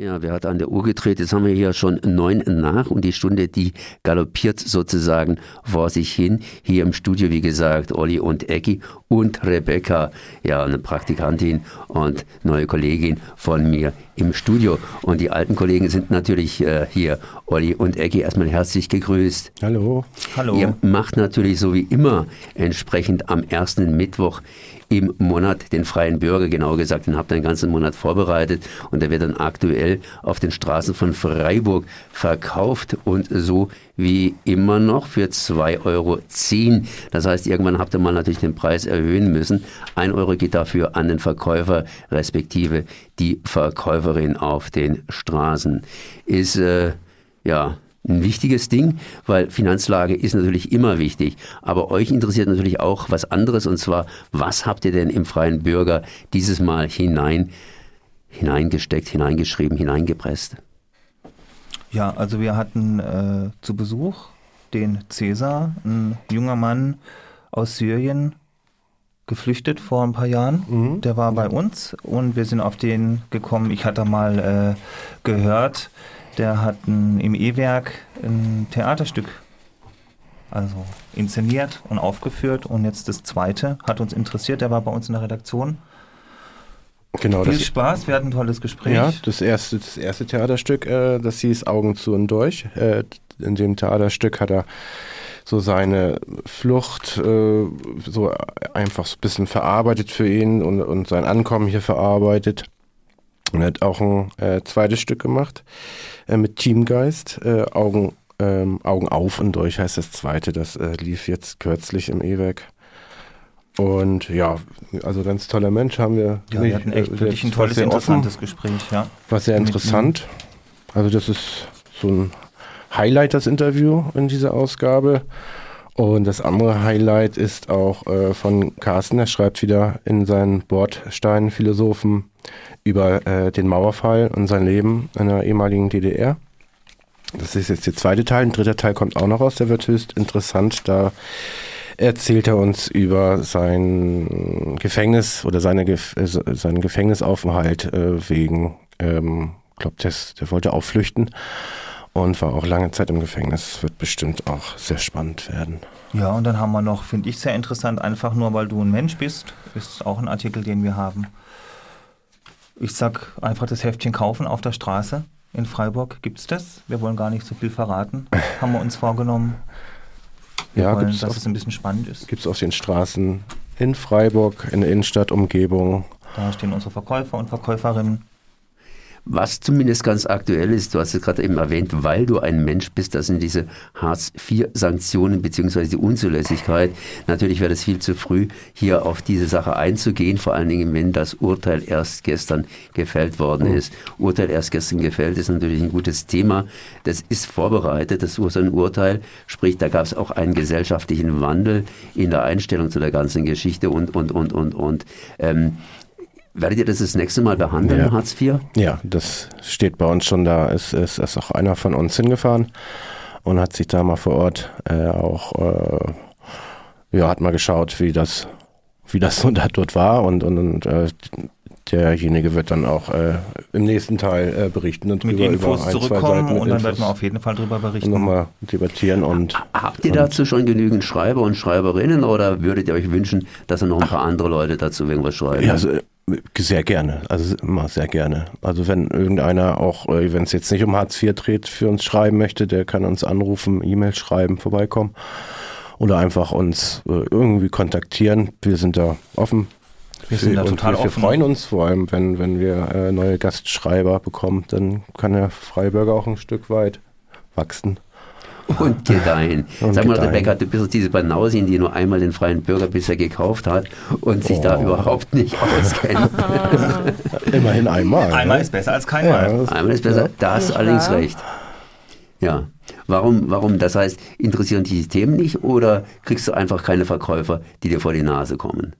Ja, wer hat an der Uhr gedreht? Jetzt haben wir hier schon neun nach und die Stunde, die galoppiert sozusagen vor sich hin. Hier im Studio, wie gesagt, Olli und Ecki und Rebecca, ja, eine Praktikantin und neue Kollegin von mir im Studio. Und die alten Kollegen sind natürlich äh, hier. Olli und Ecki, erstmal herzlich gegrüßt. Hallo. Hallo. Ihr macht natürlich so wie immer entsprechend am ersten Mittwoch im Monat den freien Bürger, genau gesagt, den habt ihr den ganzen Monat vorbereitet und der wird dann aktuell auf den Straßen von Freiburg verkauft und so wie immer noch für 2,10 Euro. Das heißt, irgendwann habt ihr mal natürlich den Preis erhöhen müssen. Ein Euro geht dafür an den Verkäufer, respektive die Verkäuferin auf den Straßen. Ist, äh, ja, ein wichtiges Ding, weil Finanzlage ist natürlich immer wichtig. Aber euch interessiert natürlich auch was anderes und zwar, was habt ihr denn im freien Bürger dieses Mal hinein, hineingesteckt, hineingeschrieben, hineingepresst? Ja, also wir hatten äh, zu Besuch den Cäsar, ein junger Mann aus Syrien, geflüchtet vor ein paar Jahren. Mhm. Der war bei uns und wir sind auf den gekommen. Ich hatte mal äh, gehört, der hat ein, im E-Werk ein Theaterstück also inszeniert und aufgeführt. Und jetzt das zweite hat uns interessiert. Der war bei uns in der Redaktion. Genau, Viel Spaß, wir hatten ein tolles Gespräch. Ja, das erste, das erste Theaterstück, äh, das hieß Augen zu und durch. Äh, in dem Theaterstück hat er so seine Flucht äh, so einfach so ein bisschen verarbeitet für ihn und, und sein Ankommen hier verarbeitet. Und er hat auch ein äh, zweites Stück gemacht äh, mit Teamgeist, äh, Augen, ähm, Augen auf und durch heißt das zweite. Das äh, lief jetzt kürzlich im E-Werk. Und ja, also ganz toller Mensch haben wir. Ja, wir hatten echt wirklich ein tolles, interessantes offen, Gespräch, ja. War sehr interessant. Also das ist so ein Highlight, das Interview in dieser Ausgabe. Und das andere Highlight ist auch äh, von Carsten. Er schreibt wieder in seinen Bordstein-Philosophen über äh, den Mauerfall und sein Leben in der ehemaligen DDR. Das ist jetzt der zweite Teil. Ein dritter Teil kommt auch noch raus. Der wird höchst interessant. Da erzählt er uns über sein Gefängnis oder seine Gef äh, seinen Gefängnisaufenthalt äh, wegen, ähm, glaube der, der wollte auch flüchten und war auch lange Zeit im Gefängnis. Wird bestimmt auch sehr spannend werden. Ja, und dann haben wir noch, finde ich sehr interessant, einfach nur weil du ein Mensch bist, ist auch ein Artikel, den wir haben ich sag einfach das Heftchen kaufen auf der Straße. In Freiburg gibt es das. Wir wollen gar nicht so viel verraten. Haben wir uns vorgenommen. Wir ja, wollen, dass es ein bisschen spannend ist. Gibt es auf den Straßen in Freiburg, in der Innenstadt, Umgebung. Da stehen unsere Verkäufer und Verkäuferinnen. Was zumindest ganz aktuell ist, du hast es gerade eben erwähnt, weil du ein Mensch bist, das sind diese Hartz-IV-Sanktionen beziehungsweise die Unzulässigkeit. Natürlich wäre es viel zu früh, hier auf diese Sache einzugehen, vor allen Dingen, wenn das Urteil erst gestern gefällt worden mhm. ist. Urteil erst gestern gefällt ist natürlich ein gutes Thema. Das ist vorbereitet, das ist ein Urteil, sprich, da gab es auch einen gesellschaftlichen Wandel in der Einstellung zu der ganzen Geschichte und, und, und, und, und. Ähm, Werdet ihr das das nächste Mal behandeln, ja. Hartz IV? Ja, das steht bei uns schon da. Es ist, ist auch einer von uns hingefahren und hat sich da mal vor Ort äh, auch, äh, ja, hat mal geschaut, wie das, wie das so da dort war und, und, und äh, derjenige wird dann auch äh, im nächsten Teil äh, berichten und mit Infos über ein, zurückkommen und dann werden wir auf jeden Fall darüber berichten. Nochmal debattieren und. Habt ihr dazu schon genügend Schreiber und Schreiberinnen oder würdet ihr euch wünschen, dass noch ein paar andere Leute dazu irgendwas schreiben? Ja, also, sehr gerne, also immer sehr gerne. Also wenn irgendeiner auch, äh, wenn es jetzt nicht um Hartz IV dreht, für uns schreiben möchte, der kann uns anrufen, E-Mail schreiben, vorbeikommen oder einfach uns äh, irgendwie kontaktieren. Wir sind da offen. Wir sind da total wir, offen. Wir freuen uns vor allem, wenn, wenn wir äh, neue Gastschreiber bekommen, dann kann der Freiburger auch ein Stück weit wachsen und gedeihen. Und Sag mal, gedeihen. Rebecca, du bist diese Banausin, die nur einmal den freien Bürger bisher gekauft hat und sich oh. da überhaupt nicht auskennt. Immerhin einmal. Einmal ne? ist besser als keinmal. Ja, einmal ist besser, ja. da hast du allerdings recht. Ja. Warum, warum? Das heißt, interessieren dich die Themen nicht oder kriegst du einfach keine Verkäufer, die dir vor die Nase kommen?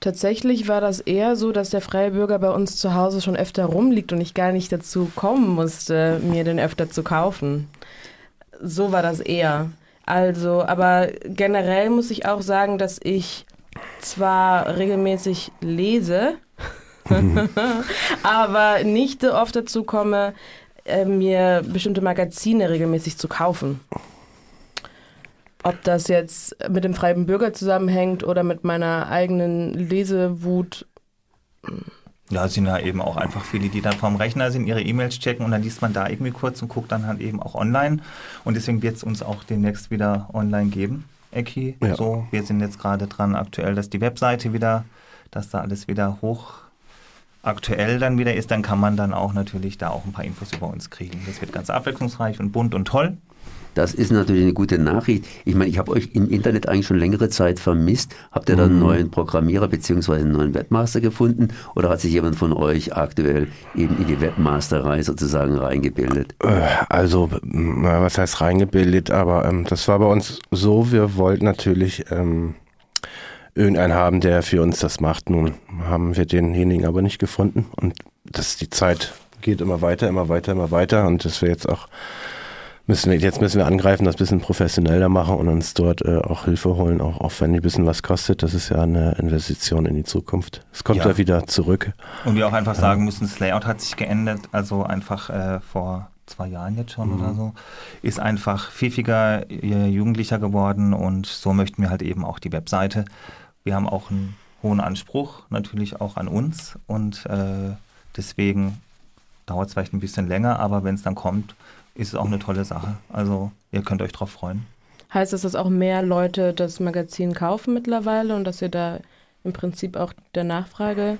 Tatsächlich war das eher so, dass der freie Bürger bei uns zu Hause schon öfter rumliegt und ich gar nicht dazu kommen musste, mir den öfter zu kaufen so war das eher. Also, aber generell muss ich auch sagen, dass ich zwar regelmäßig lese, aber nicht so oft dazu komme, äh, mir bestimmte Magazine regelmäßig zu kaufen. Ob das jetzt mit dem freien Bürger zusammenhängt oder mit meiner eigenen Lesewut. Ja, sind ja eben auch einfach viele, die dann vorm Rechner sind, ihre E-Mails checken und dann liest man da irgendwie kurz und guckt dann halt eben auch online. Und deswegen wird es uns auch demnächst wieder online geben, Eki. Ja. So, wir sind jetzt gerade dran aktuell, dass die Webseite wieder, dass da alles wieder hoch aktuell dann wieder ist, dann kann man dann auch natürlich da auch ein paar Infos über uns kriegen. Das wird ganz abwechslungsreich und bunt und toll. Das ist natürlich eine gute Nachricht. Ich meine, ich habe euch im Internet eigentlich schon längere Zeit vermisst. Habt ihr da einen mhm. neuen Programmierer bzw. einen neuen Webmaster gefunden? Oder hat sich jemand von euch aktuell eben in die Webmasterei sozusagen reingebildet? Äh, also, was heißt reingebildet? Aber ähm, das war bei uns so, wir wollten natürlich ähm, irgendeinen haben, der für uns das macht. Nun haben wir denjenigen aber nicht gefunden. Und das die Zeit geht immer weiter, immer weiter, immer weiter. Und das wir jetzt auch müssen wir, jetzt müssen wir angreifen, das ein bisschen professioneller machen und uns dort äh, auch Hilfe holen, auch, auch wenn die ein bisschen was kostet. Das ist ja eine Investition in die Zukunft. Es kommt ja, ja wieder zurück. Und wir auch einfach sagen müssen, das Layout hat sich geändert, also einfach äh, vor zwei Jahren jetzt schon mhm. oder so, ist einfach pfiffiger, äh, jugendlicher geworden und so möchten wir halt eben auch die Webseite. Wir haben auch einen hohen Anspruch natürlich auch an uns und äh, deswegen dauert es vielleicht ein bisschen länger, aber wenn es dann kommt, ist es auch eine tolle Sache. Also ihr könnt euch drauf freuen. Heißt das, dass auch mehr Leute das Magazin kaufen mittlerweile und dass ihr da im Prinzip auch der Nachfrage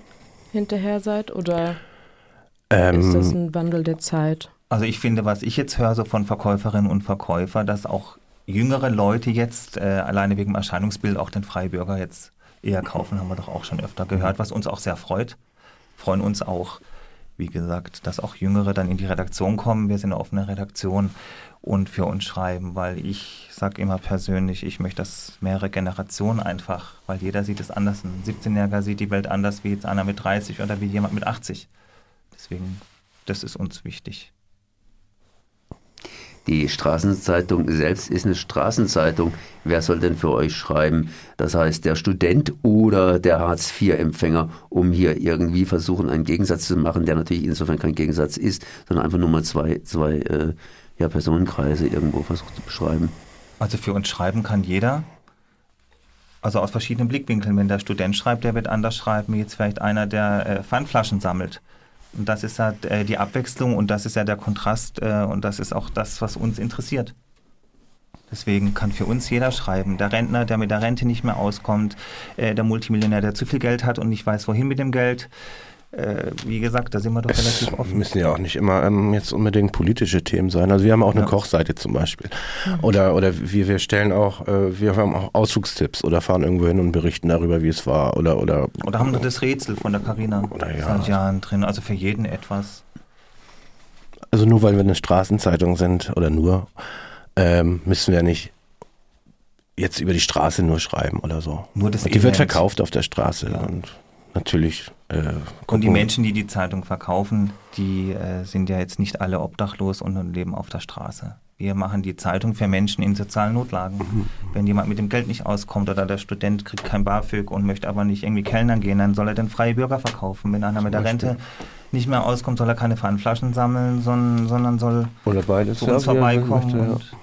hinterher seid? Oder ähm, ist das ein Wandel der Zeit? Also ich finde, was ich jetzt höre so von Verkäuferinnen und Verkäufern, dass auch jüngere Leute jetzt äh, alleine wegen dem Erscheinungsbild auch den Freibürger jetzt eher kaufen, haben wir doch auch schon öfter gehört, was uns auch sehr freut. Freuen uns auch wie gesagt, dass auch Jüngere dann in die Redaktion kommen. Wir sind eine offene Redaktion und für uns schreiben, weil ich sage immer persönlich, ich möchte, dass mehrere Generationen einfach, weil jeder sieht es anders. Ein 17-Jähriger sieht die Welt anders wie jetzt einer mit 30 oder wie jemand mit 80. Deswegen, das ist uns wichtig. Die Straßenzeitung selbst ist eine Straßenzeitung. Wer soll denn für euch schreiben? Das heißt, der Student oder der Hartz-IV-Empfänger, um hier irgendwie versuchen, einen Gegensatz zu machen, der natürlich insofern kein Gegensatz ist, sondern einfach nur mal zwei, zwei äh, ja, Personenkreise irgendwo versucht zu beschreiben. Also für uns schreiben kann jeder. Also aus verschiedenen Blickwinkeln. Wenn der Student schreibt, der wird anders schreiben, wie jetzt vielleicht einer, der äh, Pfandflaschen sammelt. Und das ist halt äh, die Abwechslung und das ist ja der Kontrast äh, und das ist auch das, was uns interessiert. Deswegen kann für uns jeder schreiben. Der Rentner, der mit der Rente nicht mehr auskommt, äh, der Multimillionär, der zu viel Geld hat und nicht weiß, wohin mit dem Geld, wie gesagt, da sind wir doch es relativ offen. müssen ja auch nicht immer ähm, jetzt unbedingt politische Themen sein. Also wir haben auch eine ja. Kochseite zum Beispiel. Oder, oder wir, wir stellen auch, äh, wir haben auch Ausflugstipps oder fahren irgendwo hin und berichten darüber, wie es war. Oder, oder, oder haben wir das Rätsel von der Carina ja. seit Jahren drin. Also für jeden etwas. Also nur weil wir eine Straßenzeitung sind oder nur, ähm, müssen wir nicht jetzt über die Straße nur schreiben oder so. Nur das und die wird verkauft auf der Straße ja. und natürlich äh, und die Menschen, die die Zeitung verkaufen, die äh, sind ja jetzt nicht alle obdachlos und leben auf der Straße. Wir machen die Zeitung für Menschen in sozialen Notlagen. Mhm. Wenn jemand mit dem Geld nicht auskommt oder der Student kriegt kein BAföG und möchte aber nicht irgendwie Kellnern gehen, dann soll er den freie Bürger verkaufen. Wenn einer mit der Rente nicht mehr auskommt, soll er keine Pfandflaschen sammeln, sondern, sondern soll zu uns vorbeikommen. Möchte, ja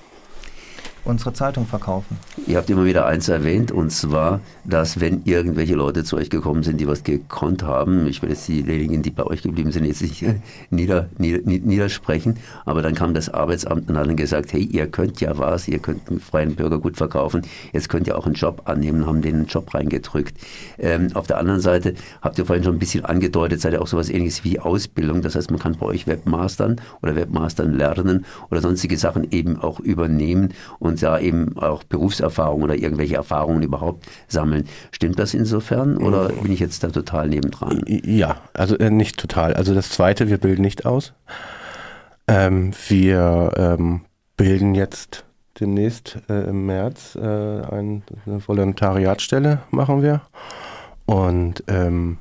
unsere Zeitung verkaufen. Ihr habt immer wieder eins erwähnt, und zwar, dass wenn irgendwelche Leute zu euch gekommen sind, die was gekonnt haben, ich will jetzt diejenigen, die bei euch geblieben sind, jetzt nicht nieder, nieder, niedersprechen, aber dann kam das Arbeitsamt und hat dann gesagt, hey, ihr könnt ja was, ihr könnt einen freien Bürger gut verkaufen, jetzt könnt ihr auch einen Job annehmen, haben den Job reingedrückt. Ähm, auf der anderen Seite habt ihr vorhin schon ein bisschen angedeutet, seid ihr auch sowas ähnliches wie Ausbildung, das heißt, man kann bei euch Webmastern oder Webmastern lernen oder sonstige Sachen eben auch übernehmen und da eben auch Berufserfahrung oder irgendwelche Erfahrungen überhaupt sammeln. Stimmt das insofern oder bin ich jetzt da total nebendran? Ja, also äh, nicht total. Also das Zweite, wir bilden nicht aus. Ähm, wir ähm, bilden jetzt demnächst äh, im März äh, eine Volontariatstelle machen wir. Und ähm,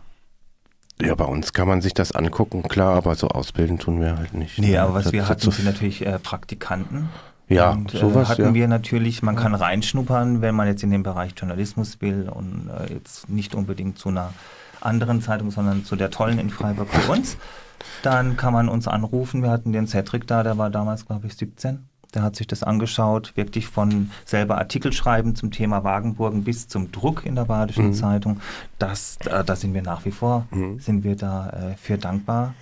ja, bei uns kann man sich das angucken, klar, aber so ausbilden tun wir halt nicht. Nee, aber was das, wir hatten, sind natürlich äh, Praktikanten. Ja, und, äh, sowas hatten ja. wir natürlich, man kann reinschnuppern, wenn man jetzt in den Bereich Journalismus will und äh, jetzt nicht unbedingt zu einer anderen Zeitung, sondern zu der tollen in Freiburg für uns. Dann kann man uns anrufen. Wir hatten den Cedric da, der war damals, glaube ich, 17. Der hat sich das angeschaut, wirklich von selber Artikel schreiben zum Thema Wagenburgen bis zum Druck in der Badischen mhm. Zeitung. Das, da, da, sind wir nach wie vor, mhm. sind wir da äh, für dankbar.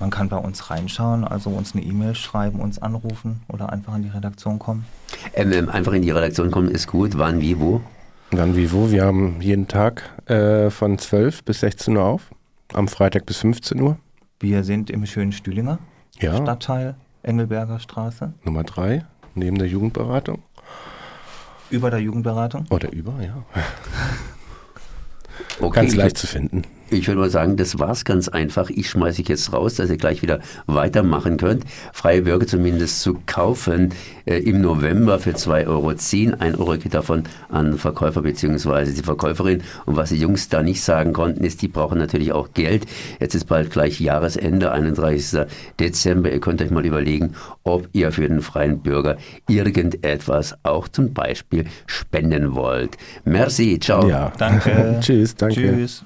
Man kann bei uns reinschauen, also uns eine E-Mail schreiben, uns anrufen oder einfach in die Redaktion kommen. Ähm, ähm einfach in die Redaktion kommen ist gut. Wann, wie, wo? Wann, wie, wo? Wir haben jeden Tag äh, von 12 bis 16 Uhr auf, am Freitag bis 15 Uhr. Wir sind im schönen Stühlinger ja. Stadtteil Engelberger Straße. Nummer 3, neben der Jugendberatung. Über der Jugendberatung? Oder über, ja. Okay, Ganz leicht zu finden. Ich würde mal sagen, das war's ganz einfach. Ich schmeiße ich jetzt raus, dass ihr gleich wieder weitermachen könnt. Freie Bürger zumindest zu kaufen äh, im November für 2,10 Euro. 1 Euro geht davon an Verkäufer bzw. die Verkäuferin. Und was die Jungs da nicht sagen konnten, ist, die brauchen natürlich auch Geld. Jetzt ist bald gleich Jahresende, 31. Dezember. Ihr könnt euch mal überlegen, ob ihr für den freien Bürger irgendetwas auch zum Beispiel spenden wollt. Merci, ciao. Ja, danke. Tschüss, danke. Tschüss.